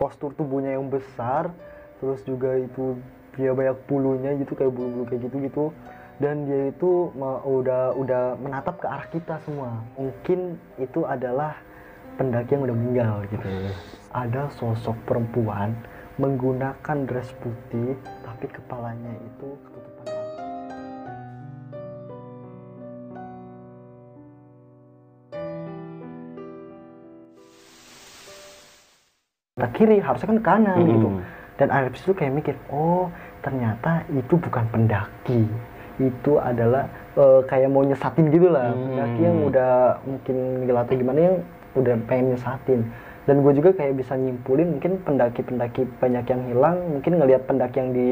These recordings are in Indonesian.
postur tubuhnya yang besar terus juga itu dia banyak bulunya gitu kayak bulu-bulu kayak gitu gitu. Dan dia itu udah udah menatap ke arah kita semua. Mungkin itu adalah pendaki yang udah meninggal gitu. Ada sosok perempuan menggunakan dress putih tapi kepalanya itu ketutupan ke kiri harusnya kan kanan Hmm. gitu. Dan Alex itu kayak mikir oh ternyata itu bukan pendaki. Itu adalah eh, kayak mau nyesatin gitu lah. Hmm. pendaki yang udah mungkin ngelatih gimana yang udah pengen nyesatin dan gue juga kayak bisa nyimpulin mungkin pendaki-pendaki banyak yang hilang mungkin ngelihat pendaki yang di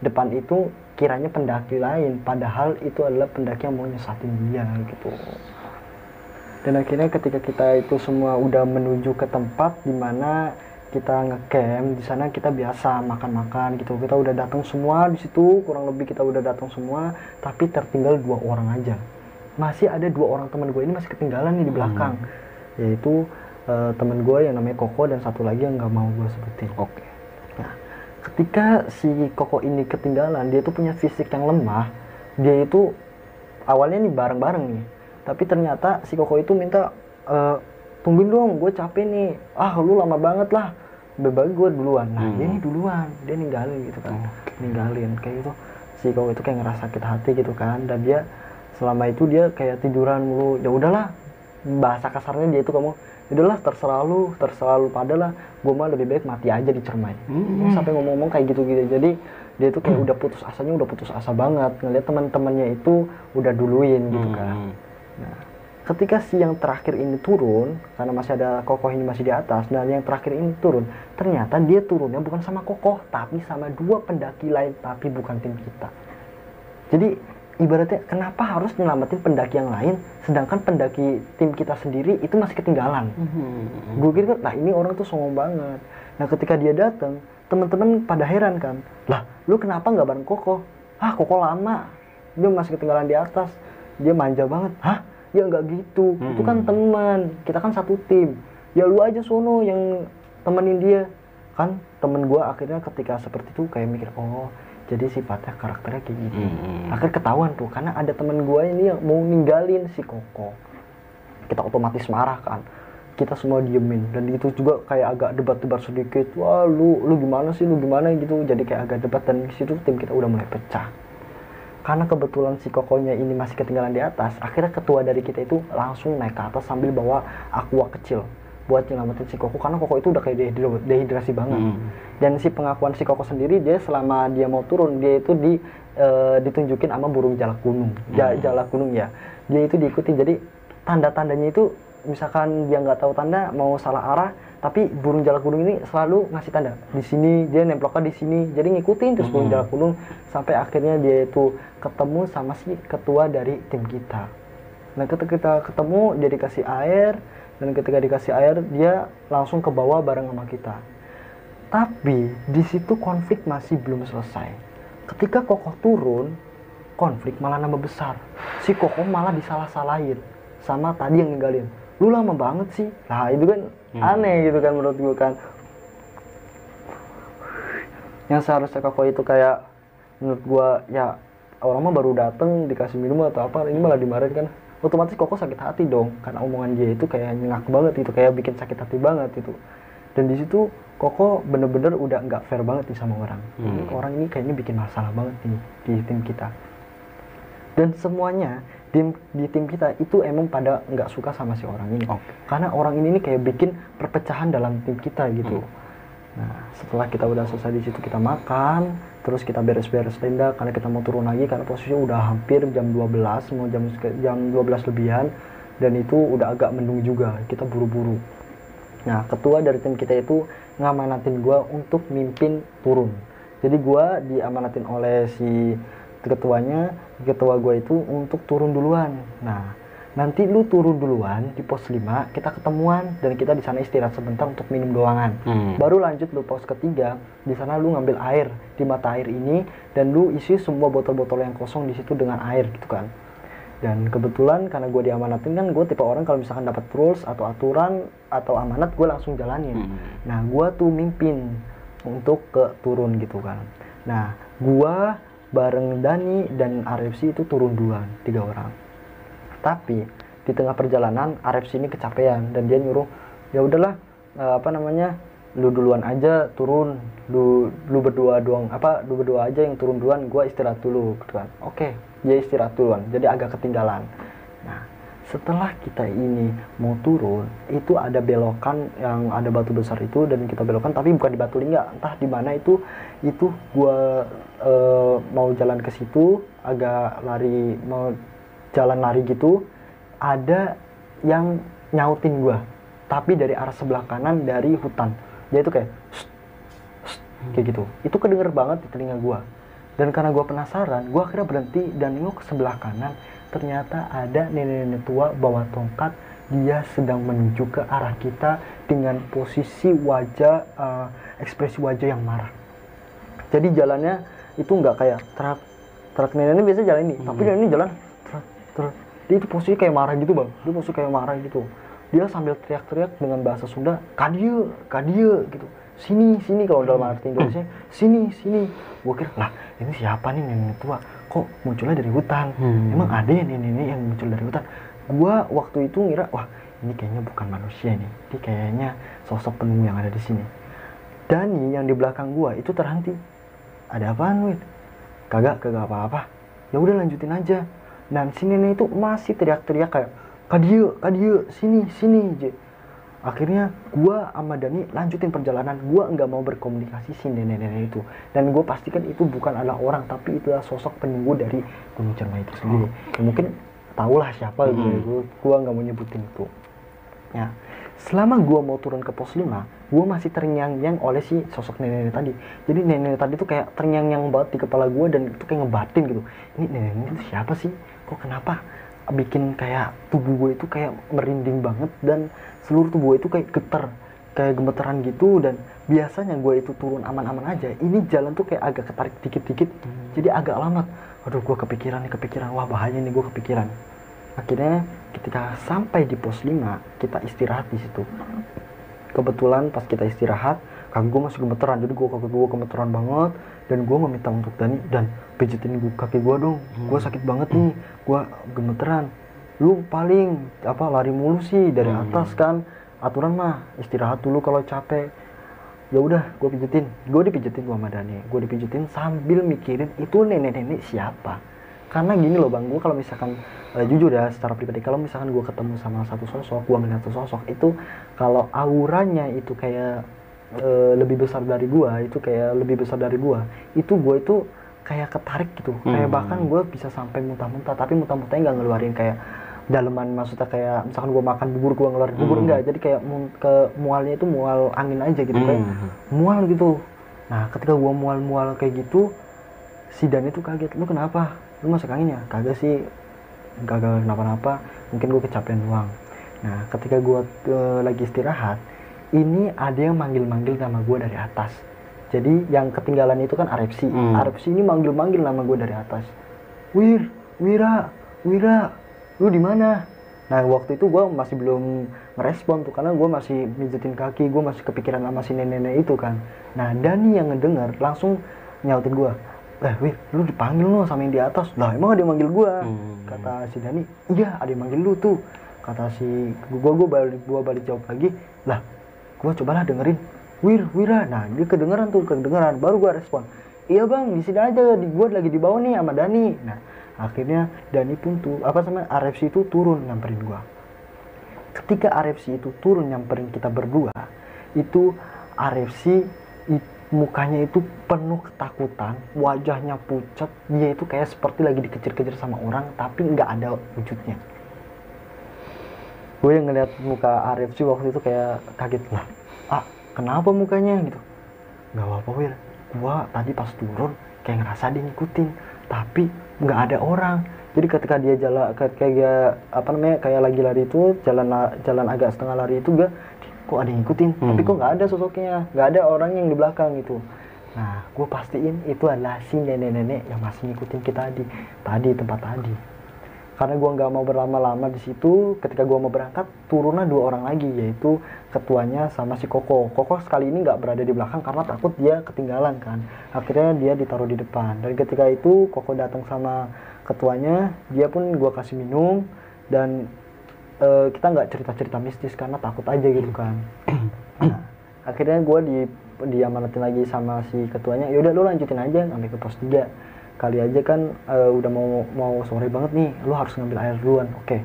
depan itu kiranya pendaki lain. Padahal itu adalah pendaki yang mau nyesatin dia gitu. Dan akhirnya ketika kita itu semua udah menuju ke tempat di mana kita ngecamp di sana kita biasa makan-makan gitu. Kita udah datang semua di situ kurang lebih kita udah datang semua tapi tertinggal dua orang aja. Masih ada dua orang teman gue ini masih ketinggalan nih di belakang. Yaitu eh, teman gue yang namanya Koko dan satu lagi yang nggak mau gue sebutin. Oke. Nah, ketika si Koko ini ketinggalan, dia tuh punya fisik yang lemah. Dia itu awalnya nih bareng-bareng nih, tapi ternyata si Koko itu minta e, tungguin dong, gue capek nih. Ah, lu lama banget lah. Berbagi gue duluan. Nah, Hmm. dia nih duluan, dia ninggalin gitu kan, ninggalin kayak gitu. Si Koko itu kayak ngerasa sakit hati gitu kan, dan dia selama itu dia kayak tiduran mulu. Ya udahlah, bahasa kasarnya dia itu kamu udahlah terserah lu terserah lu pada lah gue mah lebih baik mati aja di cermai Hmm. sampai ngomong-ngomong kayak gitu gitu jadi dia tuh kayak udah putus asanya udah putus asa banget ngeliat teman-temannya itu udah duluin gitu kan Hmm. nah ketika si yang terakhir ini turun karena masih ada kokoh ini masih di atas dan yang terakhir ini turun ternyata dia turunnya bukan sama kokoh tapi sama dua pendaki lain tapi bukan tim kita. Jadi ibaratnya kenapa harus nyelamatin pendaki yang lain sedangkan pendaki tim kita sendiri itu masih ketinggalan? Hmm. gue kira nah ini orang tuh songong banget. Nah ketika dia datang teman-teman pada heran kan lah lu kenapa nggak bareng koko ah koko lama dia masih ketinggalan di atas dia manja banget. Hah ya nggak gitu. Itu kan Hmm. teman. Kita kan satu tim. Ya lu aja sono yang temenin dia. Kan temen gue akhirnya ketika seperti itu kayak mikir oh jadi sifatnya karakternya kayak gitu Hmm. akhirnya ketahuan tuh karena ada temen gue ini yang mau ninggalin si koko. Kita otomatis marah kan. Kita semua diemin. Dan itu juga kayak agak debat-debat sedikit. Wah lu lu gimana sih? Lu gimana? Gitu. Jadi kayak agak debat. Dan situ tim kita udah mulai pecah karena kebetulan si kokonya ini masih ketinggalan di atas akhirnya ketua dari kita itu langsung naik ke atas sambil bawa aqua kecil buat nyelamatin si koko. Karena koko itu udah kayak dehidra- dehidrasi banget. Hmm. dan si pengakuan si koko sendiri dia selama dia mau turun dia itu di eh, ditunjukin sama burung jalak gunung. Ja- Hmm. jalak gunung ya. Dia itu diikuti. Jadi tanda-tandanya itu misalkan dia nggak tahu tanda mau salah arah tapi burung jalak gunung ini selalu ngasih tanda di sini dia nemploknya di sini jadi ngikutin terus burung Hmm. jalak gunung sampai akhirnya dia itu ketemu sama si ketua dari tim kita nah ketika kita ketemu dia dikasih air dan ketika dikasih air dia langsung ke bawah bareng sama kita tapi di situ konflik masih belum selesai. Ketika Kokoh turun, konflik malah nambah besar. Si Kokoh malah disalah-salahin sama tadi yang ninggalin. Lu lama banget sih. Nah itu kan Hmm. aneh gitu kan menurut gue kan. Yang seharusnya Kokoh itu kayak menurut gua ya orang mah baru dateng dikasih minum atau apa ini malah dimarahin kan otomatis Koko sakit hati dong karena omongan dia itu kayak nyengak banget itu kayak bikin sakit hati banget itu dan di situ Koko bener-bener udah nggak fair banget nih sama orang Hmm. orang ini kayaknya bikin masalah banget nih di tim kita dan semuanya tim di tim kita itu emang pada nggak suka sama si orang ini Oke. karena orang ini nih kayak bikin perpecahan dalam tim kita gitu nah setelah kita udah selesai di situ kita makan terus kita beres-beres tenda karena kita mau turun lagi karena posisinya udah hampir jam 12 mau jam jam 12 lebihan dan itu udah agak mendung juga kita buru-buru Nah, ketua dari tim kita itu ngamanatin gua untuk mimpin turun. Jadi gua diamanatin oleh si ketuanya, ketua gua itu untuk turun duluan. Nah, nanti lu turun duluan di pos 5, kita ketemuan dan kita di sana istirahat sebentar untuk minum doangan. Hmm. Baru lanjut lu pos ketiga, di sana lu ngambil air di mata air ini dan lu isi semua botol-botol yang kosong di situ dengan air gitu kan. dan kebetulan karena gue diamanatin kan gue tipe orang kalau misalkan dapat rules atau aturan atau amanat gue langsung jalanin Hmm. nah gue tuh mimpin untuk ke turun gitu kan nah gue bareng Dani dan RFC itu turun duluan tiga orang. Tapi di tengah perjalanan RFC ini kecapean dan dia nyuruh ya udahlah eh, apa namanya lu duluan aja turun lu lu berdua doang apa lu berdua aja yang turun duluan gua istirahat dulu gitu kan. Oke dia istirahat duluan jadi agak ketinggalan. Nah setelah kita ini mau turun itu ada belokan yang ada batu besar itu dan kita belokan tapi bukan di batu lingga entah di mana itu itu gua eh, mau jalan ke situ agak lari mau jalan lari gitu ada yang nyautin gua tapi dari arah sebelah kanan dari hutan. Dia itu kayak "Shh, shh," kayak gitu. Itu kedenger banget di telinga gua. Dan karena gua penasaran gua akhirnya berhenti dan nengok ke sebelah kanan. Ternyata ada nenek-nenek tua bawa tongkat. Dia sedang menuju ke arah kita dengan posisi wajah eh, ekspresi wajah yang marah. Jadi jalannya itu nggak kayak truk. Truk nenek ini biasa jalan ini tapi nenek ini jalan truk truk. Dia itu posisi kayak marah gitu bang. Dia posisi kayak marah gitu. Dia sambil teriak-teriak dengan bahasa Sunda kadia kadia gitu. Sini sini kalau dalam arti Indonesia. Sini sini. Gue kira lah ini siapa nih nenek tua? Kok munculnya dari hutan? Hmm. emang ada ya nenek yang muncul dari hutan? Gua waktu itu ngira wah ini kayaknya bukan manusia nih. Ini kayaknya sosok penunggu yang ada di sini. Dani yang di belakang gua itu terhenti ada apaan Wid? kagak kagak apa-apa. Ya udah lanjutin aja. Dan si nenek itu masih teriak-teriak kayak kadio kadio sini sini je akhirnya gua sama Dani lanjutin perjalanan. Gua nggak mau berkomunikasi si nenek-nenek itu. Dan gue pastikan itu bukan adalah orang tapi itu adalah sosok penunggu dari Gunung Cermai itu sendiri. Ya, mungkin tahulah siapa gitu. Mm-mm. gua nggak mau nyebutin itu. Ya selama gua mau turun ke pos 5 gua masih terngiang-ngiang oleh si sosok nenek-nenek tadi. Jadi nenek tadi tuh kayak terngiang-ngiang banget di kepala gua dan itu kayak ngebatin gitu. Ini nenek itu siapa sih? Kok kenapa bikin kayak tubuh gue itu kayak merinding banget dan seluruh tubuh gue itu kayak getar kayak gemeteran gitu dan biasanya gue itu turun aman-aman aja. Ini jalan tuh kayak agak ketarik dikit-dikit. Jadi agak lama aduh gue kepikiran nih kepikiran. Wah bahaya nih gue kepikiran akhirnya ketika sampai di pos 5 kita istirahat di situ. Kebetulan pas kita istirahat kaki gue masih gemeteran. Jadi gue kaki gue gemeteran banget. Dan gue meminta untuk Dani dan pijitin gue kaki gue dong. Gue sakit banget nih. Gue gemeteran. Lu paling apa lari mulu sih dari Hmm. atas kan. Aturan mah istirahat dulu kalau capek. Ya udah gue pijitin gue dipijitin gua sama Dani. Gue dipijitin sambil mikirin itu nenek-nenek siapa karena gini loh bang gue kalau misalkan eh, jujur ya secara pribadi kalau misalkan gue ketemu sama satu sosok gue melihat satu sosok itu kalau auranya itu kayak eh, lebih besar dari gue itu kayak lebih besar dari gue itu gue itu kayak ketarik gitu kayak Hmm. bahkan gue bisa sampai muntah-muntah tapi muntah-muntahnya nggak ngeluarin kayak daleman maksudnya kayak misalkan gue makan bubur gue ngeluarin bubur Hmm. enggak jadi kayak ke mualnya itu mual angin aja gitu kayak Hmm. mual gitu nah ketika gua mual-mual kayak gitu si Dan itu kaget lu kenapa lu masuk angin ya? Kagak sih. Kagak kenapa-napa. Mungkin gue kecapean doang. Nah ketika gua eh, lagi istirahat ini ada yang manggil-manggil nama gua dari atas. Jadi yang ketinggalan itu kan Arepsi. Hmm. Arepsi ini manggil-manggil nama gua dari atas. Wir Wira Wira lu di mana? Nah waktu itu gue masih belum ngerespon tuh karena gue masih mijitin kaki, gue masih kepikiran sama si nenek-nenek itu kan. Nah Dani yang ngedenger langsung nyautin gue, eh wih lu dipanggil lo sama yang di atas. Lah emang ada yang manggil gue? Hmm. Kata si Dani, iya ada yang manggil lu tuh. Kata si gue gue balik gue balik jawab lagi, lah gue cobalah dengerin, Wir Wira. Nah dia kedengeran tuh kedengeran, baru gue respon. Iya bang, di sini aja, di gue lagi di bawah nih sama Dani. Nah akhirnya Dani pun tuh apa sama RFC itu turun nyamperin gua ketika RFC itu turun nyamperin kita berdua itu RFC i- mukanya itu penuh ketakutan wajahnya pucat dia itu kayak seperti lagi dikejar-kejar sama orang tapi nggak ada wujudnya. Gue yang ngeliat muka RFC waktu itu kayak kaget lah ah kenapa mukanya? Gitu. Nggak apa-apa Wir. Gua tadi pas turun kayak ngerasa dia ngikutin tapi nggak ada orang. Jadi ketika dia jalan kayak apa namanya kayak lagi lari itu jalan la- jalan agak setengah lari itu gak kok ada yang ngikutin? Tapi Hmm. kok nggak ada sosoknya? Nggak ada orang yang di belakang gitu. Nah gue pastiin itu adalah si nenek-nenek yang masih ngikutin kita di tadi tempat tadi. Karena gue nggak mau berlama-lama di situ ketika gue mau berangkat turunlah dua orang lagi yaitu ketuanya sama si Koko. Koko sekali ini nggak berada di belakang karena takut dia ketinggalan kan. Akhirnya dia ditaruh di depan. Dan ketika itu Koko datang sama ketuanya dia pun gue kasih minum dan uh, kita nggak cerita-cerita mistis karena takut aja gitu kan. Nah, akhirnya gue di diamanatin lagi sama si ketuanya yaudah lu lanjutin aja sampai ke pos 3 kali aja kan uh, udah mau mau sore banget nih lu harus ngambil air duluan. Oke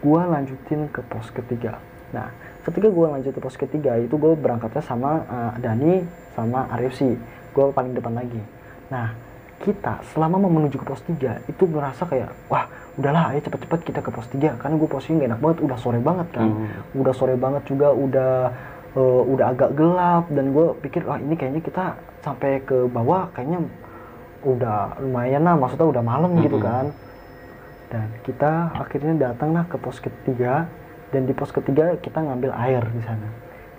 gua lanjutin ke pos ketiga. Nah ketika gua lanjut ke pos ketiga itu gue berangkatnya sama uh, Dani sama Arif sih gue paling depan lagi. Nah kita selama mau menuju ke pos 3 itu ngerasa kayak wah udahlah ayo cepet-cepet kita ke pos 3 karena gue posisinya gak enak banget udah sore banget kan. Mm. udah sore banget juga udah uh, udah agak gelap. Dan gue pikir wah ini kayaknya kita sampai ke bawah kayaknya udah lumayan lah maksudnya udah malam mm-hmm. gitu kan. Dan kita akhirnya datanglah ke pos ketiga. Dan di pos ketiga kita ngambil air di sana.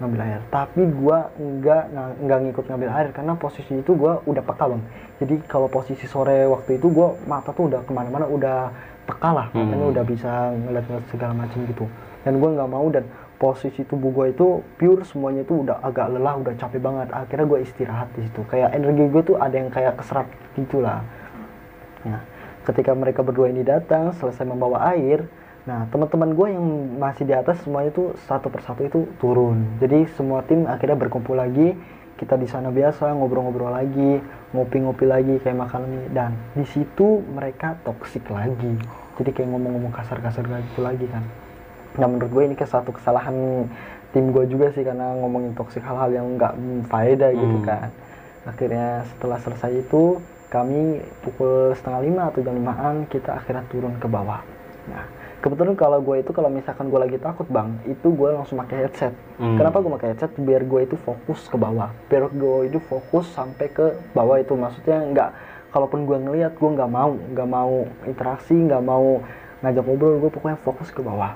Ngambil air. Tapi gua nggak nggak ngikut ngambil air karena posisi itu gua udah peka bang. Jadi kalau posisi sore waktu itu gua mata tuh udah ke mana-mana udah peka lah makanya hmm. udah bisa ngeliat-ngeliat segala macam gitu. Dan gua nggak mau dan posisi tubuh gue itu pure semuanya itu udah agak lelah udah capek banget. Akhirnya gue istirahat di situ. Kayak energi gue tuh ada yang kayak keserap gitulah nah ketika mereka berdua ini datang selesai membawa air nah teman-teman gue yang masih di atas semuanya tuh satu persatu itu turun. Jadi semua tim akhirnya berkumpul lagi kita di sana biasa ngobrol-ngobrol lagi ngopi-ngopi lagi kayak makan mie. Dan di situ mereka toksik lagi. Jadi kayak ngomong-ngomong kasar-kasar gitu lagi kan. Nah menurut gue ini ke satu kesalahan tim gue juga sih karena ngomongin toksik hal-hal yang nggak faedah gitu hmm. gitu kan. Akhirnya setelah selesai itu kami pukul setengah lima atau jam limaan kita akhirnya turun ke bawah. Nah kebetulan kalau gue itu kalau misalkan gue lagi takut bang itu gue langsung pakai headset. Hmm. kenapa gue pakai headset? Biar gue itu fokus ke bawah. Biar gue itu fokus sampai ke bawah itu. Maksudnya nggak kalaupun gue ngeliat gue nggak mau. Nggak mau interaksi nggak mau ngajak ngobrol. Gue pokoknya fokus ke bawah.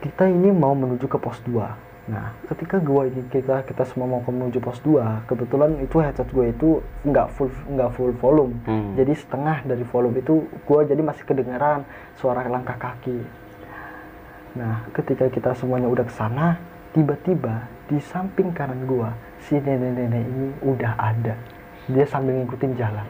Kita ini mau menuju ke pos 2 nah ketika gue ini kita kita semua mau menuju pos 2 kebetulan itu headset gue itu nggak full nggak full volume. Hmm. jadi setengah dari volume itu gue jadi masih kedengaran suara langkah kaki. Nah ketika kita semuanya udah ke sana tiba-tiba di samping kanan gue si nenek-nenek ini udah ada. Dia sambil ngikutin jalan.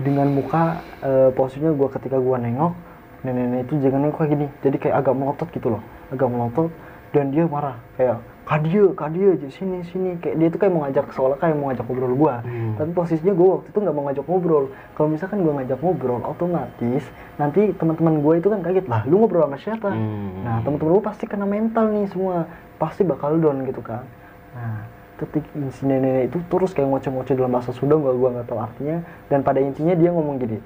Dengan muka e, posisinya gue ketika gue nengok nenek-nenek itu jangan kayak gini. Jadi kayak agak melotot gitu loh. Agak melotot dan dia marah kayak kadia kadia aja sini sini. Kayak dia tuh kayak mau ngajak seolah kayak mau ngajak ngobrol gua. Hmm. tapi posisinya gua waktu itu nggak mau ngajak ngobrol. Kalau misalkan gua ngajak ngobrol otomatis nanti teman-teman gua itu kan kaget lah lu ngobrol sama siapa? Hmm. nah teman-teman gua pasti kena mental nih semua pasti bakal down gitu kan. Nah ketika si nenek itu terus kayak ngoceh-ngoceh dalam bahasa Sunda gua gua nggak tahu artinya. Dan pada intinya dia ngomong gini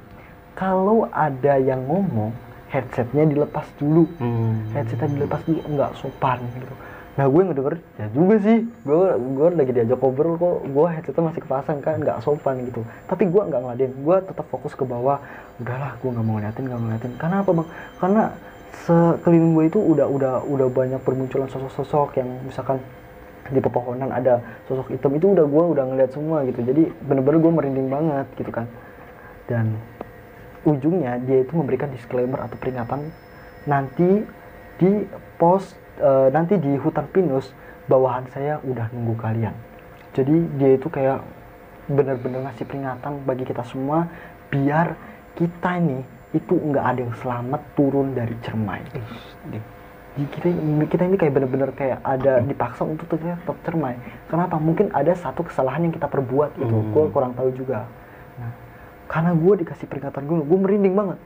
kalau ada yang ngomong headsetnya dilepas dulu. Hmm. headsetnya dilepas dulu nggak sopan gitu. Nah gue ngedenger ya juga sih. Gue gue lagi diajak ngobrol kok. Gue headsetnya masih kepasang kan nggak sopan gitu. Tapi gue nggak ngeladen gue tetap fokus ke bawah. Udahlah gue nggak mau ngeliatin nggak ngeliatin. Karena apa bang? Karena sekeliling gue itu udah udah udah banyak bermunculan sosok-sosok yang misalkan di pepohonan ada sosok hitam itu udah gue udah ngeliat semua gitu. Jadi bener-bener gue merinding banget gitu kan. Dan ujungnya dia itu memberikan disclaimer atau peringatan nanti di pos e, nanti di hutan pinus bawahan saya udah nunggu kalian. Jadi dia itu kayak benar-benar ngasih peringatan bagi kita semua biar kita ini itu nggak ada yang selamat turun dari cermai. Kita kita ini kayak benar-benar kayak ada dipaksa untuk tetap cermai. Kenapa? Mungkin ada satu kesalahan yang kita perbuat itu hmm. gue kurang tahu juga karena gue dikasih peringatan gue gue merinding banget.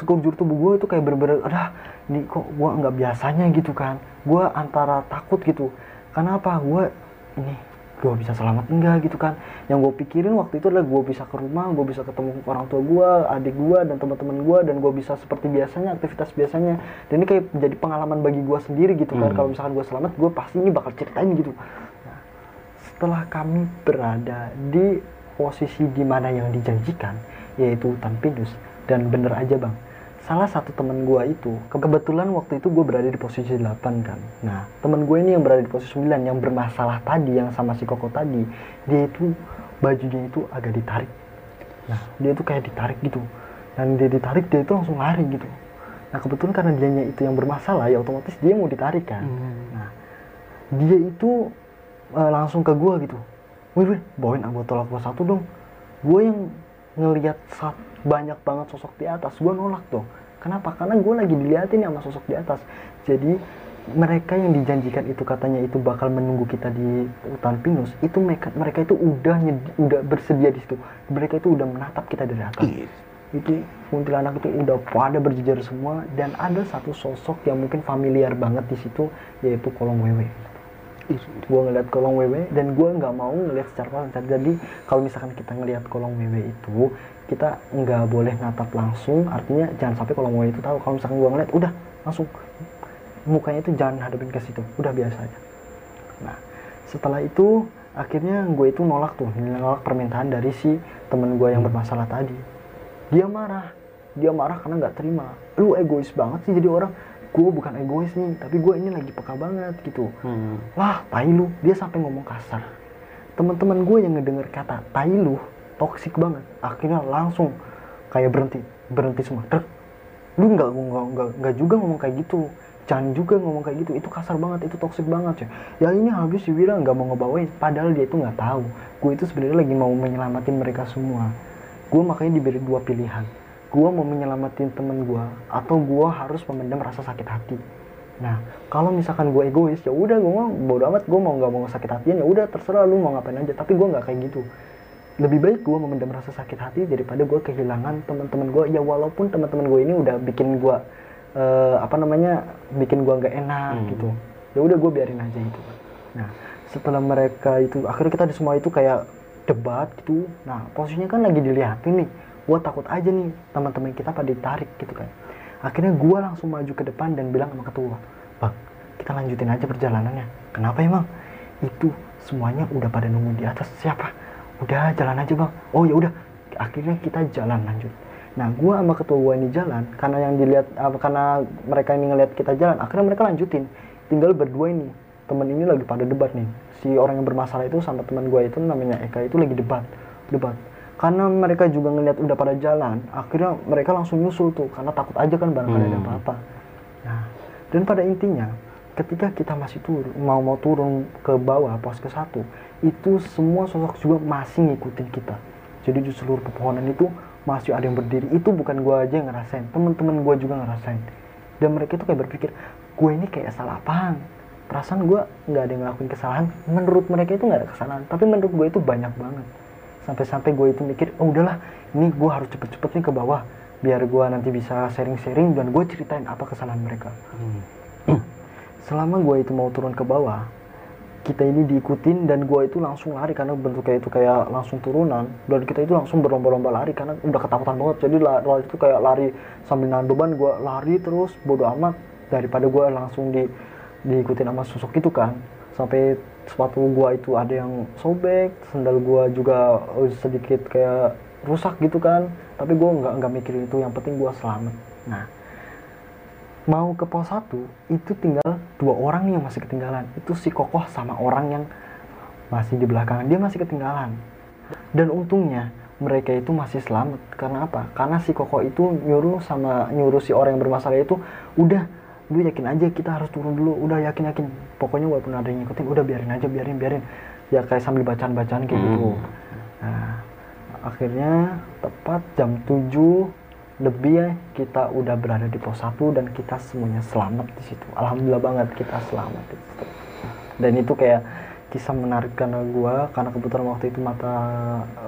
Sekujur tubuh gue itu kayak bener-bener adah ini kok gue nggak biasanya gitu kan? Gue antara takut gitu. Karena apa? Gue ini gue bisa selamat enggak? gitu kan. Yang gue pikirin waktu itu adalah gue bisa ke rumah gue bisa ketemu orang tua gue adik gue dan teman-teman gue dan gue bisa seperti biasanya aktivitas biasanya. Dan ini kayak menjadi pengalaman bagi gue sendiri gitu kan. Hmm. kalau misalkan gue selamat gue pasti ini bakal ceritain gitu. Nah, setelah kami berada di posisi di mana yang dijanjikan yaitu hutan pinus. Dan bener aja bang. Salah satu temen gue itu kebetulan waktu itu gue berada di posisi 8 kan. Nah temen gue ini yang berada di posisi 9 yang bermasalah tadi yang sama si koko tadi dia itu bajunya itu agak ditarik. Nah dia itu kayak ditarik gitu. Dan dia ditarik dia itu langsung lari gitu. Nah kebetulan karena dianya itu yang bermasalah ya otomatis dia mau ditarik kan. Nah dia itu eh, langsung ke gua gitu wih wih bawain botol aqua satu dong. Gue yang ngelihat saat banyak banget sosok di atas gue nolak dong. Kenapa? Karena gue lagi diliatin sama sosok di atas. Jadi mereka yang dijanjikan itu katanya itu bakal menunggu kita di hutan pinus itu mereka mereka itu udah nyedi- udah bersedia di situ. Mereka itu udah menatap kita dari atas. Iya. itu kuntilanak itu udah pada berjejer semua dan ada satu sosok yang mungkin familiar banget di situ yaitu kolong wewe gue ngeliat kolong wewe dan gue nggak mau ngeliat secara langsung jadi kalau misalkan kita ngeliat kolong wewe itu kita nggak boleh natap langsung. Artinya jangan sampai kolong wewe itu tahu. Kalau misalkan gue ngeliat udah langsung. Mukanya itu jangan hadapin ke situ. Udah biasa aja. Nah setelah itu akhirnya gue itu nolak tuh. Nolak permintaan dari si temen gue yang bermasalah tadi. Dia marah. Dia marah karena nggak terima. Lu egois banget sih jadi orang gue bukan egois nih tapi gue ini lagi peka banget gitu. Hmm. wah tai lu. Dia sampai ngomong kasar. Teman-teman gue yang ngedenger kata tai lu toksik banget. Akhirnya langsung kayak berhenti berhenti semua. Truk. lu nggak nggak nggak nggak juga ngomong kayak gitu. Jangan juga ngomong kayak gitu. Itu kasar banget itu toksik banget ya ya ini habis si Wira nggak mau ngebawain. Padahal dia itu nggak tahu. Gue itu sebenarnya lagi mau menyelamatin mereka semua. Gue makanya diberi dua pilihan gue mau menyelamatin temen gue atau gue harus memendam rasa sakit hati. Nah kalau misalkan gue egois ya udah gue mau bodo amat gue mau nggak mau sakit hatian ya udah terserah lu mau ngapain aja tapi gue nggak kayak gitu. Lebih baik gue memendam rasa sakit hati daripada gue kehilangan teman-teman gue ya walaupun teman-teman gue ini udah bikin gue eh, apa namanya bikin gue nggak enak Hmm. gitu. Ya udah gue biarin aja gitu nah setelah mereka itu akhirnya kita di semua itu kayak debat gitu. Nah posisinya kan lagi dilihatin nih gue takut aja nih teman-teman kita pada ditarik gitu kan. Akhirnya gue langsung maju ke depan dan bilang sama ketua bang kita lanjutin aja perjalanannya. Kenapa emang? Itu semuanya udah pada nunggu di atas. Siapa? Udah jalan aja bang. Oh ya udah. Akhirnya kita jalan lanjut. Nah gue sama ketua gue ini jalan karena yang dilihat apa karena mereka ini ngelihat kita jalan akhirnya mereka lanjutin. Tinggal berdua ini temen ini lagi pada debat nih. Si orang yang bermasalah itu sama teman gue itu namanya Eka itu lagi debat debat karena mereka juga ngelihat udah pada jalan akhirnya mereka langsung nyusul tuh karena takut aja kan barangkali ada Hmm. apa-apa. Nah dan pada intinya ketika kita masih turun mau mau turun ke bawah pos ke satu itu semua sosok juga masih ngikutin kita. Jadi di seluruh pepohonan itu masih ada yang berdiri. Itu bukan gua aja yang ngerasain teman-teman gua juga ngerasain. Dan mereka itu kayak berpikir gue ini kayak salah paham. Perasaan gua nggak ada yang ngelakuin kesalahan. Menurut mereka itu nggak ada kesalahan tapi menurut gue itu banyak banget sampai-sampai gue itu mikir oh udahlah ini gue harus cepet-cepet nih ke bawah biar gue nanti bisa sharing-sharing dan gue ceritain apa kesalahan mereka. Hmm. selama gue itu mau turun ke bawah kita ini diikutin dan gue itu langsung lari karena bentuknya itu kayak langsung turunan dan kita itu langsung berlomba-lomba lari karena udah ketakutan banget. Jadi la- lari itu kayak lari sambil nahan beban gue lari terus bodo amat daripada gue langsung di diikutin sama sosok itu kan. Sampai sepatu gue itu ada yang sobek sendal gue juga eh, sedikit kayak rusak gitu kan. Tapi gue nggak nggak mikirin itu yang penting gue selamat. Nah mau ke pos 1 itu tinggal dua orang nih yang masih ketinggalan. Itu si kokoh sama orang yang masih di belakang. Dia masih ketinggalan. Dan untungnya mereka itu masih selamat. Karena apa? Karena si kokoh itu nyuruh sama nyuruh si orang yang bermasalah itu udah lu yakin aja kita harus turun dulu. Udah yakin yakin pokoknya walaupun ada yang ngikutin udah biarin aja biarin biarin. Ya kayak sambil bacaan bacaan kayak gitu. Hmm. nah akhirnya tepat jam 7 lebih ya kita udah berada di pos 1 dan kita semuanya selamat di situ. Alhamdulillah banget kita selamat di situ. Dan itu kayak kisah menarik karena gua karena kebetulan waktu itu mata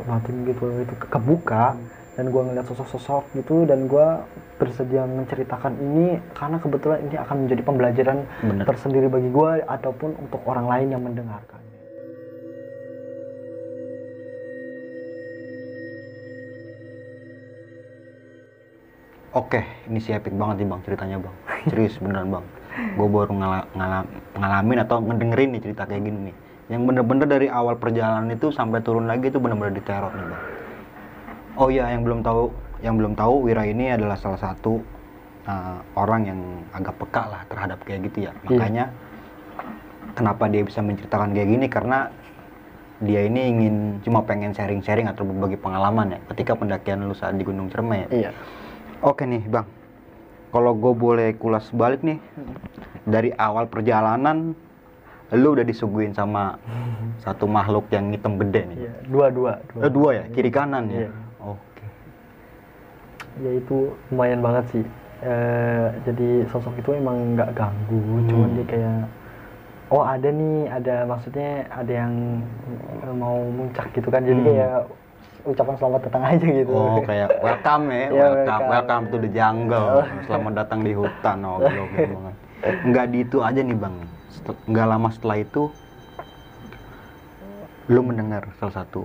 batin gitu itu ke- kebuka dan gua ngeliat sosok-sosok gitu dan gua bersedia menceritakan ini karena kebetulan ini akan menjadi pembelajaran Bener. tersendiri bagi gua ataupun untuk orang lain yang mendengarkan Oke, ini si epic banget nih bang ceritanya bang. Serius beneran bang. Gue baru ngala- ngala- ngalamin atau ngedengerin nih cerita kayak gini nih. Yang bener-bener dari awal perjalanan itu sampai turun lagi itu bener-bener diteror nih bang. Oh iya, yang belum tahu, yang belum tahu Wira ini adalah salah satu uh, orang yang agak peka lah terhadap kayak gitu ya. Makanya kenapa dia bisa menceritakan kayak gini karena dia ini ingin cuma pengen sharing-sharing atau berbagi pengalaman ya ketika pendakian lu saat di Gunung Cermai ya. iya Oke nih bang, kalau gue boleh kulas balik nih dari awal perjalanan, lu udah disuguhin sama satu makhluk yang hitam gede nih. iya dua dua Eh, dua ya, kiri kanan ya. Ya itu lumayan banget sih Eh, jadi sosok itu emang nggak ganggu Hmm. cuman dia kayak oh ada nih ada maksudnya ada yang mau muncak gitu kan jadi Hmm. kayak ucapan selamat datang aja gitu Oh kayak welcome ya, Iya, welcome, welcome. welcome to the jungle. Selamat datang di hutan. Oh, oke, banget. Nggak di itu aja nih bang. Nggak lama setelah itu, lu mendengar salah satu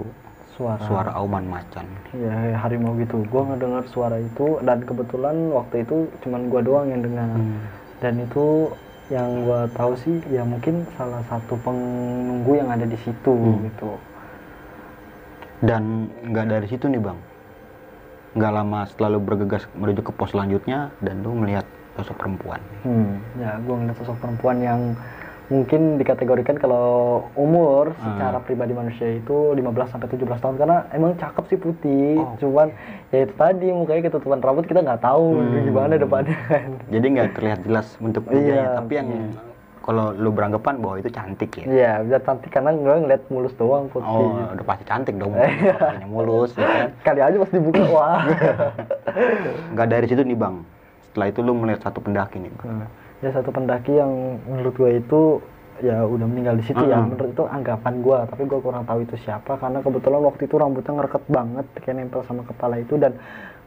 suara suara auman macan. ya harimau gitu gua ngedengar suara itu dan kebetulan waktu itu cuman gua doang yang dengar Hmm. dan itu yang gua tahu sih ya mungkin salah satu penunggu yang ada di situ Hmm. gitu Dan nggak dari situ nih bang. Nggak lama setelah lu bergegas menuju ke pos selanjutnya dan lu melihat sosok perempuan. Hmm, ya gue ngeliat sosok perempuan yang mungkin dikategorikan kalau umur Hmm. secara pribadi manusia itu 15 sampai 17 tahun karena emang cakep sih putih, Oh. cuman ya itu tadi mukanya ketutupan rambut kita nggak tahu Hmm. gimana depannya. Jadi nggak terlihat jelas Iya, wajahnya, tapi yang iya. kalau lu beranggapan bahwa itu cantik ya. Iya, bisa cantik karena gue ngeliat mulus doang putih. Oh, udah pasti cantik dong. Matanya mulus, ya kan? Kali aja pas dibuka wah. Nggak dari situ nih bang. Setelah itu lu melihat satu pendaki nih bang. Nah, ya satu pendaki yang menurut gue itu ya udah meninggal di situ ya Mm-mm. menurut itu anggapan gue tapi gue kurang tahu itu siapa karena kebetulan waktu itu rambutnya ngereket banget kayak nempel sama kepala itu dan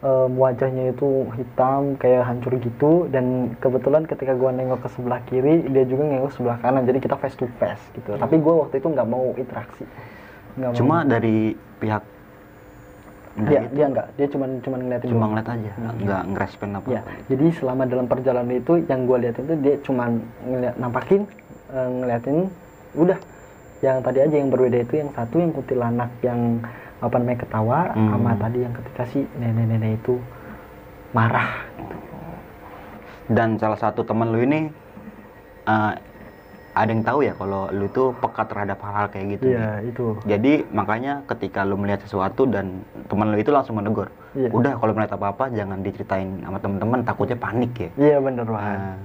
em, wajahnya itu hitam kayak hancur gitu dan kebetulan ketika gue nengok ke sebelah kiri dia juga nengok sebelah kanan jadi kita face to face gitu tapi gue waktu itu nggak mau interaksi mau. Cuma dari pihak dia pendaki dia nggak dia cuman cuman ngeliatin cuma ngeliat aja, nggak ngerespon apa. Ya, jadi selama dalam perjalanan itu yang gue lihat itu dia cuman ngeliat nampakin, eh, ngeliatin, udah. Yang tadi aja yang berbeda itu yang satu yang kuntilanak yang apa namanya ketawa, Hmm. sama tadi yang ketika si nenek-nenek itu marah. Dan salah satu teman lu ini eh, ada yang tahu ya kalau lu itu peka terhadap hal-hal kayak gitu. nih. Iya itu. Jadi makanya ketika lu melihat sesuatu dan teman lu itu langsung menegur, Iya. udah kalau melihat apa-apa jangan diceritain sama teman-teman takutnya panik ya. Iya bener banget. Nah,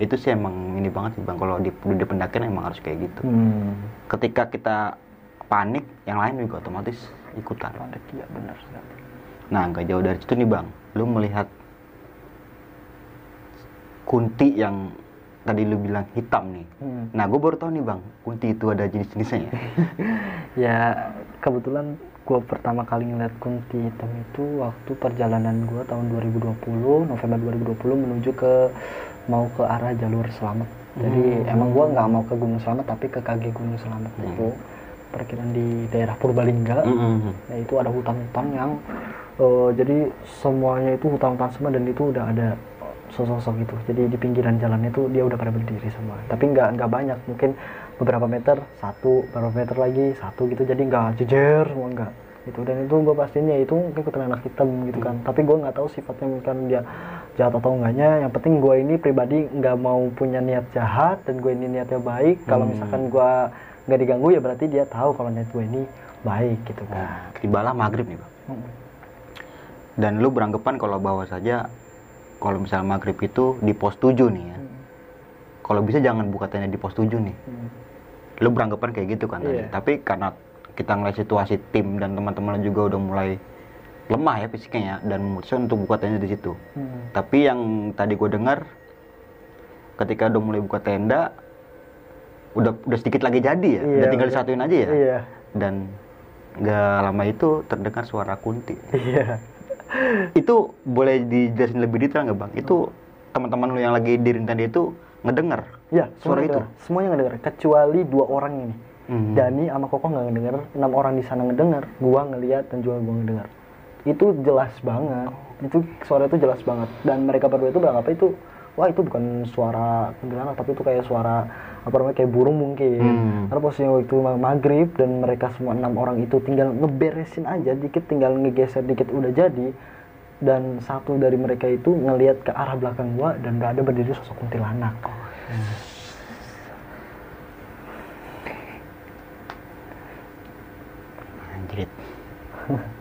itu sih emang ini banget sih bang kalau di, di pendakian emang harus kayak gitu. Hmm. Ketika kita panik, yang lain juga otomatis ikutan. Panik, Iya sekali. Nah nggak jauh dari situ nih bang, lu melihat kunti yang tadi lu bilang hitam nih. Hmm. Nah gue baru tahu nih bang, kunti itu ada jenis-jenisnya ya. Ya kebetulan gue pertama kali ngeliat kunti hitam itu waktu perjalanan gue tahun 2020 November 2020 menuju ke mau ke arah jalur selamat. Jadi Hmm. emang gue nggak mau ke Gunung Selamat tapi ke KG Gunung Selamat Hmm. itu perkiraan di daerah Purbalingga. Mm-mm. Ya, itu ada hutan-hutan yang eh, jadi semuanya itu hutan-hutan semua dan itu udah ada sosok-sosok itu. Jadi di pinggiran jalan itu dia udah pada berdiri semua. Tapi nggak nggak banyak, mungkin beberapa meter satu, beberapa meter lagi satu gitu. Jadi nggak jejer semua nggak. Itu dan itu gue pastinya itu mungkin kuntilanak hitam gitu kan. Tapi gue nggak tahu sifatnya mungkin dia jahat atau enggaknya. Yang penting gue ini pribadi nggak mau punya niat jahat dan gue ini niatnya baik. Kalau Hmm. misalkan gue nggak diganggu ya berarti dia tahu kalau niat gue ini baik gitu kan. Nah, tibalah maghrib nih bang. Hmm. Dan lu beranggapan kalau bahwa saja kalau misalnya maghrib itu di pos 7 nih ya. Kalau bisa jangan buka tenda di pos 7 nih. Hmm. Lu beranggapan kayak gitu kan tadi. Iya. Tapi karena kita ngeliat situasi tim dan teman-teman juga udah mulai lemah ya fisiknya ya dan memutuskan untuk buka tenda di situ. Hmm. Tapi yang tadi gue dengar ketika udah mulai buka tenda udah udah sedikit lagi jadi ya. Iya, udah tinggal disatuin aja ya. Iya. Dan nggak lama itu terdengar suara kunti. Iya. Itu boleh dijelasin lebih detail nggak bang? Itu teman-teman lu yang lagi di tadi itu ngedengar Iya, suara itu. ngedenger. Semuanya ngedenger, kecuali dua orang ini. Hmm. Dani sama Koko nggak ngedenger, enam orang di sana ngedenger, gua ngeliat dan juga gua ngedenger. Itu jelas banget. Itu suara itu jelas banget. Dan mereka berdua itu beranggapan itu wah itu bukan suara kuntilanak tapi itu kayak suara apa namanya kayak burung mungkin. Hmm. Karena posisinya waktu itu maghrib dan mereka semua enam orang itu tinggal ngeberesin aja dikit, tinggal ngegeser dikit udah jadi. Dan satu dari mereka itu ngelihat ke arah belakang gua dan udah ada berdiri sosok kuntilanak. Irit.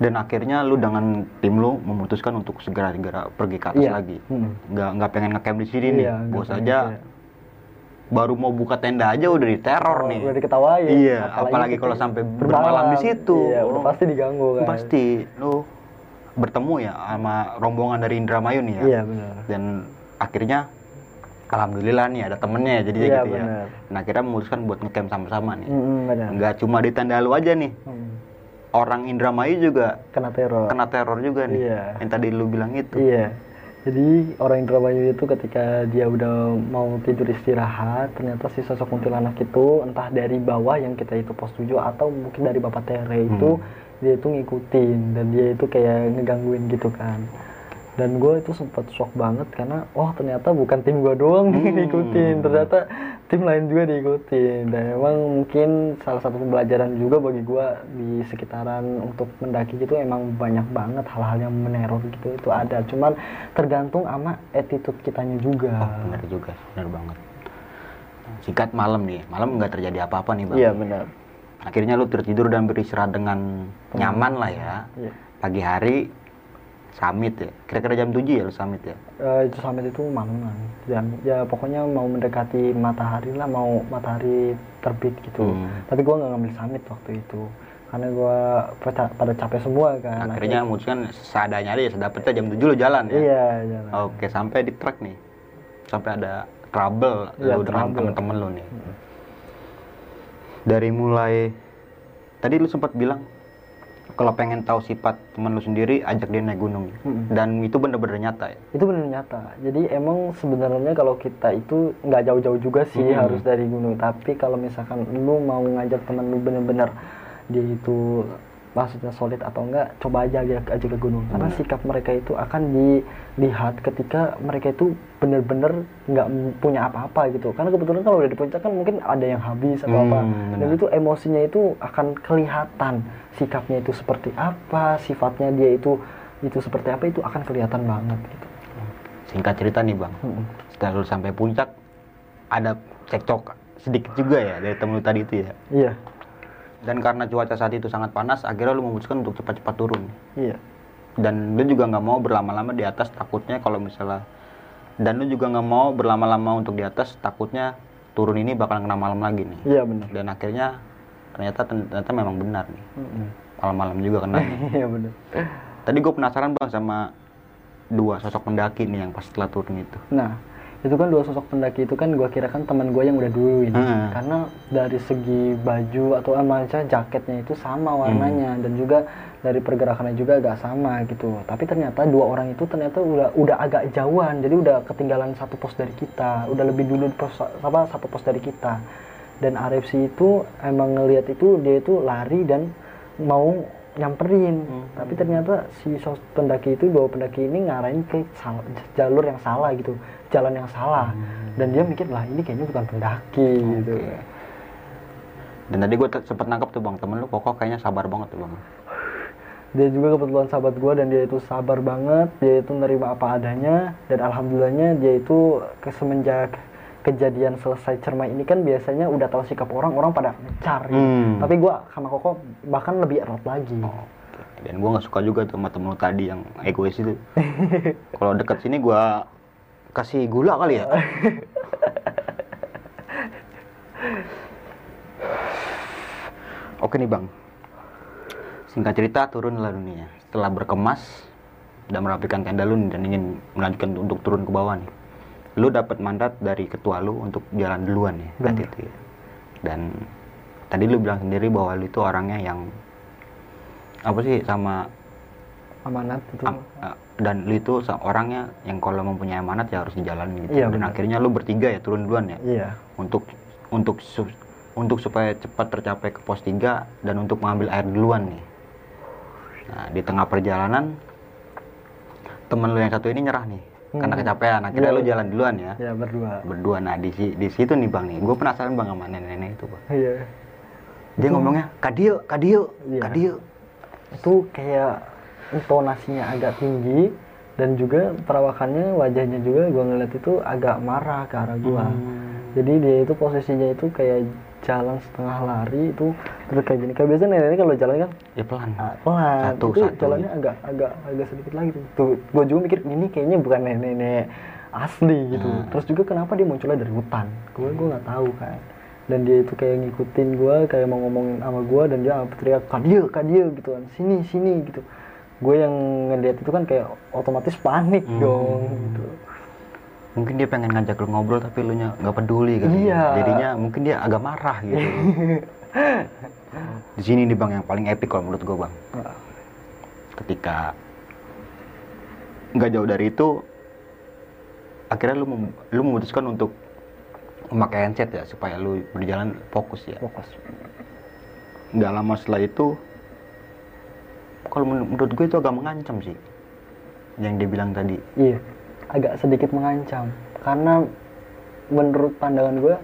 Dan akhirnya lu dengan tim lu memutuskan untuk segera-segera pergi ke atas Iya. lagi. Hmm. Nggak nggak pengen ngecamp di sini nih. Iya, Bos aja kayak- baru mau buka tenda aja udah diteror Oh, nih. udah diketawain Iya, apalagi kalau ketika sampai bermalam di situ. iya udah pasti diganggu kan Pasti lu bertemu ya sama rombongan dari Indramayu nih ya. iya benar Dan akhirnya alhamdulillah nih ada temennya ya jadinya Iya, gitu ya. benar. Nah, akhirnya memutuskan buat ngecamp sama-sama nih. Mm-mm, benar Nggak cuma di tenda lu aja nih. Hmm. Orang Indramayu juga kena teror kena teror juga nih. Iya. Yang tadi lu bilang itu. Iya. Jadi orang Indramayu itu ketika dia udah mau tidur istirahat, ternyata si sosok kuntilanak itu entah dari bawah yang kita itu pos 7 atau mungkin dari Bapak Tere itu dia itu ngikutin dan dia itu kayak ngegangguin gitu kan. Dan gue itu sempat shock banget karena wah ternyata bukan tim gue doang Hmm. diikutin, ternyata tim lain juga diikutin dan emang mungkin salah satu pembelajaran juga bagi gue di sekitaran untuk mendaki gitu emang banyak banget hal-hal yang meneror gitu itu ada cuman tergantung sama attitude kitanya juga Oh, benar juga, benar banget. Singkat malam nih, malam nggak terjadi apa-apa nih bang. iya benar Akhirnya lu tertidur dan beristirahat dengan nyaman lah ya. Iya. Pagi hari summit ya. Kira-kira jam 7 ya lu summit ya. Eh, itu sampai itu malaman jam ya pokoknya mau mendekati matahari lah mau matahari terbit gitu Hmm. tapi gua nggak ngambil summit waktu itu karena gua pada, pada capek semua kan Akhirnya memutuskan seadanya aja ya, sedapetnya jam 7 lu jalan ya. iya jalan. Oke, sampai di trek nih. Sampai ada trouble Iya, lu dengan temen-temen lu nih. Dari mulai tadi lu sempat bilang kalau pengen tahu sifat temen lu sendiri ajak dia naik gunung. Mm-mm. Dan itu bener-bener nyata ya. itu benar nyata jadi emang sebenarnya kalau kita itu nggak jauh-jauh juga sih Hmm. harus dari gunung tapi kalau misalkan lu mau ngajak temen lu bener-bener dia itu maksudnya solid atau enggak coba aja aja, aja ke gunung karena Hmm. sikap mereka itu akan dilihat ketika mereka itu bener-bener nggak punya apa-apa gitu karena kebetulan kalau udah di puncak kan mungkin ada yang habis atau Hmm, apa dan benar. itu emosinya itu akan kelihatan sikapnya itu seperti apa sifatnya dia itu itu seperti apa itu akan kelihatan banget gitu Singkat cerita nih bang, Mm-mm. setelah lu sampai puncak ada cekcok sedikit juga ya dari temen lu tadi itu ya. Iya, Dan karena cuaca saat itu sangat panas, akhirnya lu memutuskan untuk cepat-cepat turun. iya, Dan lu juga nggak mau berlama-lama di atas, takutnya kalau misalnya dan lu juga nggak mau berlama-lama untuk di atas, takutnya turun ini bakal kena malam lagi nih. iya benar. Dan akhirnya ternyata ternyata memang benar nih, malam-malam juga kena. Iya benar. Tadi gue penasaran bang sama dua sosok pendaki nih yang pas setelah turun itu. Nah, itu kan dua sosok pendaki itu kan gua kira kan teman gua yang udah dulu ini. Hmm. Karena dari segi baju atau amanca jaketnya itu sama warnanya dan juga dari pergerakannya juga agak sama gitu. Tapi ternyata dua orang itu ternyata udah udah agak jauhan. Jadi udah ketinggalan satu pos dari kita, udah lebih dulu pos apa satu pos dari kita. Dan RFC itu emang ngelihat itu dia itu lari dan mau nyamperin. Tapi ternyata si sos pendaki itu dua pendaki ini ngarahin ke jalur yang salah gitu, jalan yang salah. Dan dia mikir lah ini kayaknya bukan pendaki gitu. Dan tadi gue sempet nangkep tuh bang, temen lu kokoh kayaknya sabar banget tuh bang. Dia juga kebetulan sahabat gua dan dia itu sabar banget, dia itu nerima apa adanya dan alhamdulillahnya dia itu semenjak kejadian selesai cermai ini kan biasanya udah tahu sikap orang, orang pada gitu. Hmm. Tapi gua sama Koko bahkan lebih erat lagi. Oke. Dan gue nggak suka juga tuh sama temen lu tadi yang egois itu. Kalau deket sini gue kasih gula kali ya. Oke nih bang, singkat cerita turun lah dunia. Setelah berkemas dan merapikan tenda lu dan ingin melanjutkan untuk turun ke bawah nih. Lu dapat mandat dari ketua lu untuk jalan duluan ya, saat itu ya. Dan tadi lu bilang sendiri bahwa lu itu orangnya yang apa sih sama Amanat itu. am- dan lu itu orangnya yang kalau mempunyai amanat ya harus dijalani gitu. Iya, dan akhirnya lu bertiga ya turun duluan ya Iya. untuk untuk su- untuk supaya cepat tercapai ke pos 3 dan untuk mengambil air duluan nih. Nah, di tengah perjalanan temen lu yang satu ini nyerah nih karena Hmm. kecapean. Akhirnya Iya, lu iya. jalan duluan ya. Ya berdua. Berdua. Nah, di di situ nih Bang nih. Gue penasaran Bang sama nenek-nenek itu, Bang. Iya. Dia ngomongnya, "Kadio, Kadio, Iya. Kadio." Itu kayak intonasinya agak tinggi dan juga perawakannya wajahnya juga gua ngeliat itu agak marah ke arah gua. Hmm. jadi dia itu posisinya itu kayak jalan setengah lari itu terus kayak gini. Kayak biasa nenek kalau jalan kan? Ya pelan. Ah, pelan. Satu, itu satu, jalannya ya. agak agak agak sedikit lagi tuh, tuh gue juga mikir ini kayaknya bukan nenek-nenek asli gitu. Hmm. terus juga kenapa dia munculnya dari hutan? Gue gue nggak tahu kan. Dan dia itu kayak ngikutin gue kayak mau ngomongin sama gue dan dia teriak kadia kadia gitu kan. Sini sini gitu gue yang ngeliat itu kan kayak otomatis panik Hmm. dong gitu. Mungkin dia pengen ngajak lu ngobrol tapi lu nya nggak peduli kan Iya. jadinya mungkin dia agak marah gitu. Di sini nih bang yang paling epic kalau menurut gue bang. Nah, ketika nggak jauh dari itu akhirnya lu mem- lu memutuskan untuk memakai handset ya supaya lu berjalan fokus ya. Fokus. Nggak lama setelah itu kalau men- menurut gue itu agak mengancam sih. Yang dia bilang tadi. Iya, agak sedikit mengancam. Karena menurut pandangan gue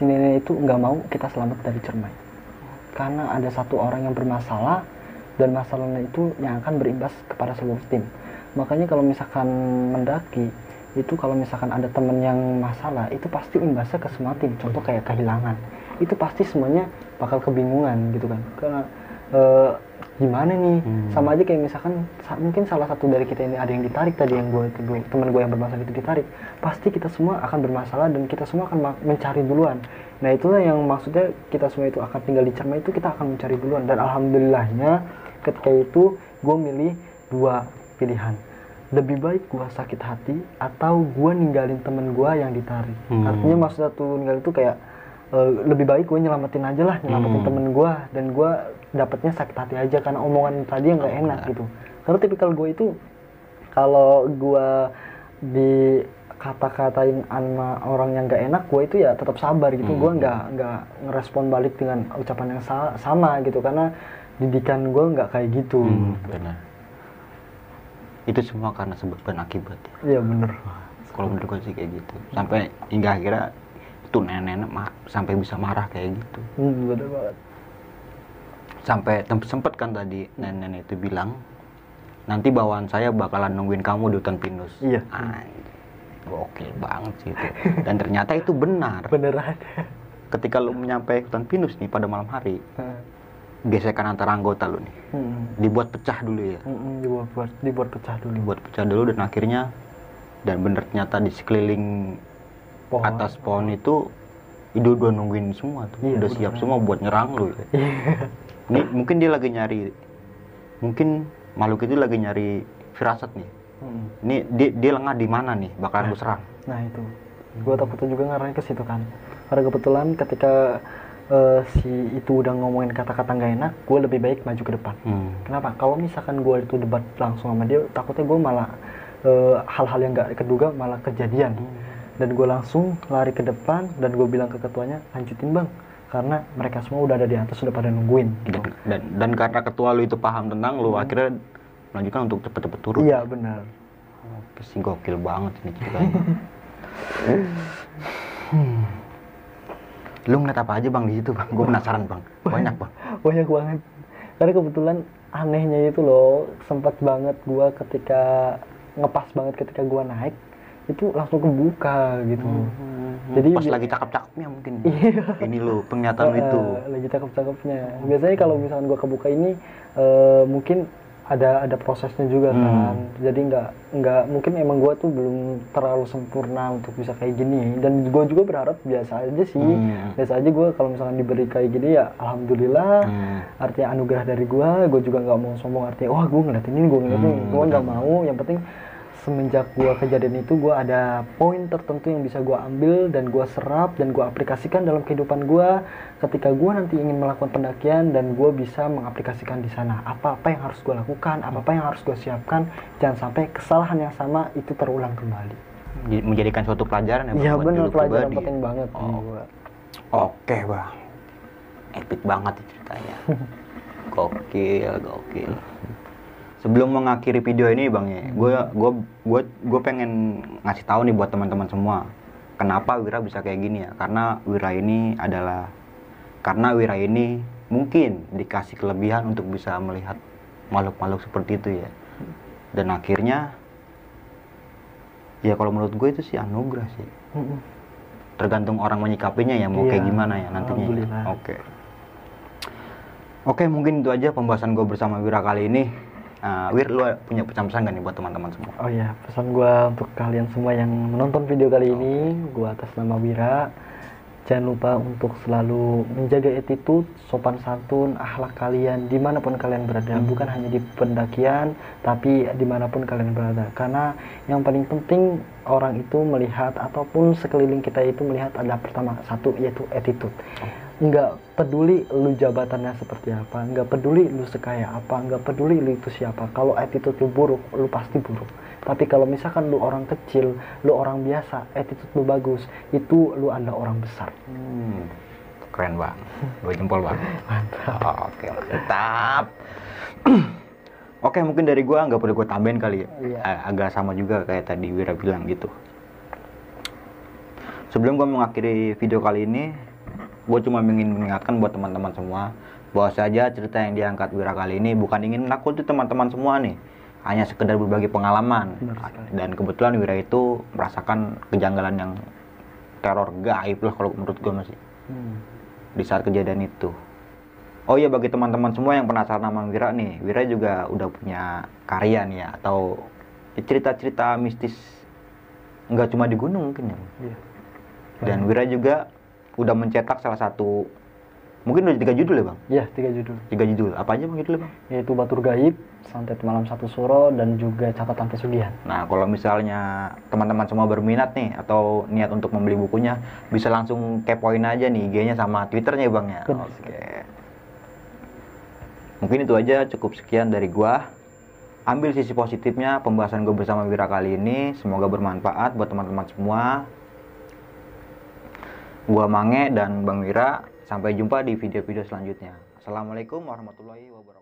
si nenek itu nggak mau kita selamat dari cermai karena ada satu orang yang bermasalah dan masalahnya itu yang akan berimbas kepada seluruh tim. Makanya kalau misalkan mendaki itu kalau misalkan ada temen yang masalah itu pasti imbasnya ke semua tim. Contoh kayak kehilangan. Itu pasti semuanya bakal kebingungan gitu kan. Karena eh, gimana nih Hmm. sama aja kayak misalkan sa- mungkin salah satu dari kita ini ada yang ditarik tadi yang gue teman gue yang bermasalah itu ditarik pasti kita semua akan bermasalah dan kita semua akan mencari duluan nah itulah yang maksudnya kita semua itu akan tinggal di cerma itu kita akan mencari duluan dan alhamdulillahnya ketika itu gue milih dua pilihan lebih baik gue sakit hati atau gue ninggalin temen gue yang ditarik Hmm. artinya maksudnya tuh ninggal itu kayak eh, lebih baik gue nyelamatin aja lah nyelamatin Hmm. temen gue dan gue dapetnya sakit hati aja karena omongan tadi yang nggak enak benar. gitu. Karena tipikal gue itu kalau gue di kata-katain sama orang yang nggak enak gue itu ya tetap sabar gitu. Hmm. gue nggak nggak ngerespon balik dengan ucapan yang sa- sama gitu. Karena didikan gue nggak kayak gitu. Hmm, benar. Itu semua karena sebab dan akibat ya. iya bener kalau menurut gue sih kayak gitu. Sampai hingga akhirnya itu nenek-nenek sampai bisa marah kayak gitu. Hmm, bener banget sampai sempet kan tadi nenek-nenek itu bilang nanti bawaan saya bakalan nungguin kamu di hutan pinus. Iya. Anjir, gokil banget sih itu. Dan ternyata itu benar. Bener ada ketika lu nyampe hutan pinus nih pada malam hari gesekan antara anggota lu nih hmm. dibuat pecah dulu ya? Hmm, dibuat buat dibuat pecah dulu. Dibuat pecah dulu dan akhirnya dan bener ternyata di sekeliling pohon. atas pohon itu itu udah nungguin semua tuh. Iya, udah udah siap semua buat nyerang lu. Ya. Ini mungkin dia lagi nyari mungkin makhluk itu lagi nyari firasat nih Hmm. ini dia, dia lengah di mana nih bakalan gue serang Nah itu, gue takutnya juga ngarahnya ke situ kan. Karena kebetulan ketika eh, si itu udah ngomongin kata-kata nggak enak, gue lebih baik maju ke depan. hmm. Kenapa? Kalau misalkan gue itu debat langsung sama dia, takutnya gue malah eh, hal-hal yang nggak keduga malah kejadian. Dan gue langsung lari ke depan dan gue bilang ke ketuanya, lanjutin bang, karena mereka semua udah ada di atas sudah pada nungguin. Gitu. dan, dan karena ketua lu itu paham tentang lu akhirnya melanjutkan untuk cepet-cepet turun. Iya benar. Oke sih gokil banget ini ceritanya. Hmm. lu ngeliat apa aja bang di situ bang? Gue penasaran bang. Banyak bang. Banyak banget. Karena kebetulan anehnya itu loh sempat banget gua ketika ngepas banget ketika gua naik itu langsung kebuka gitu jadi pas lagi cakep-cakepnya mungkin. Iya. ini lu penglihatan lu itu. Lagi cakep-cakepnya. Biasanya kalau misalkan gua kebuka ini eh, mungkin ada ada prosesnya juga Hmm. kan. Jadi nggak nggak mungkin emang gua tuh belum terlalu sempurna untuk bisa kayak gini. Dan gua juga berharap biasa aja sih. Hmm. biasa aja gua kalau misalkan diberi kayak gini ya alhamdulillah. Hmm. artinya anugerah dari gua gue juga nggak mau sombong. Artinya wah gue ngeliat ini gue ngeliat ini. Hmm, gue nggak mau. Yang penting semenjak gua kejadian itu gua ada poin tertentu yang bisa gua ambil dan gua serap dan gua aplikasikan dalam kehidupan gua ketika gua nanti ingin melakukan pendakian dan gua bisa mengaplikasikan di sana apa-apa yang harus gua lakukan apa-apa yang harus gua siapkan jangan sampai kesalahan yang sama itu terulang kembali Jadi menjadikan suatu pelajaran ya iya buat benar pelajaran pribadi. penting banget Oh. gua. Oke bang, epic banget ceritanya. Gokil, gokil. Sebelum mengakhiri video ini bang ya, gue gue gue gue pengen ngasih tahu nih buat teman-teman semua, kenapa Wira bisa kayak gini ya? Karena Wira ini adalah karena Wira ini mungkin dikasih kelebihan untuk bisa melihat makhluk-makhluk seperti itu ya. Dan akhirnya, ya kalau menurut gue itu sih anugerah sih. Tergantung orang menyikapinya ya mau kayak Iya, gimana ya nantinya. ya. Oke. Oke mungkin itu aja pembahasan gue bersama Wira kali ini. Nah, Wir, lu punya pesan-pesan gak nih buat teman-teman semua? Oh ya, pesan gua untuk kalian semua yang menonton video kali ini, gua atas nama Wira, jangan lupa untuk selalu menjaga attitude, sopan santun, akhlak kalian di mana pun kalian berada, bukan hanya di pendakian, tapi di mana pun kalian berada. Karena yang paling penting orang itu melihat ataupun sekeliling kita itu melihat ada pertama satu yaitu attitude. Nggak peduli lu jabatannya seperti apa, nggak peduli lu sekaya apa, nggak peduli lu itu siapa. Kalau attitude lu buruk, lu pasti buruk. Tapi kalau misalkan lu orang kecil, lu orang biasa, attitude lu bagus, itu lu adalah orang besar. Hmm, keren bang, dua jempol bang. Oke mantap. Oke mungkin dari gua nggak perlu gue tambahin kali ya. A- Agak sama juga kayak tadi Wira bilang gitu. Sebelum gua mengakhiri video kali ini, gue cuma ingin mengingatkan buat teman-teman semua bahwa saja cerita yang diangkat Wira kali ini bukan ingin menakuti teman-teman semua nih, hanya sekedar berbagi pengalaman. Dan kebetulan Wira itu merasakan kejanggalan yang teror gaib lah kalau menurut gue masih Hmm. di saat kejadian itu. Oh iya bagi teman-teman semua yang penasaran sama Wira nih, Wira juga udah punya karya nih ya atau cerita-cerita mistis nggak cuma di gunung mungkin ya. Iya. Dan Wira juga udah mencetak salah satu mungkin udah tiga judul ya bang? Ya, tiga judul. Tiga judul apa aja bang judulnya bang? Yaitu Batur Gaib, Santet Malam Satu Suro, dan juga Catatan Pesugihan. Nah kalau misalnya teman-teman semua berminat nih atau niat untuk membeli bukunya bisa langsung kepoin aja nih IG-nya sama Twitternya ya bang ya. Oke. Mungkin itu aja cukup sekian dari gua. Ambil sisi positifnya pembahasan gue bersama Wira kali ini. Semoga bermanfaat buat teman-teman semua. Gua Mange dan Bang Wira. Sampai jumpa di video-video selanjutnya. Assalamualaikum warahmatullahi wabarakatuh.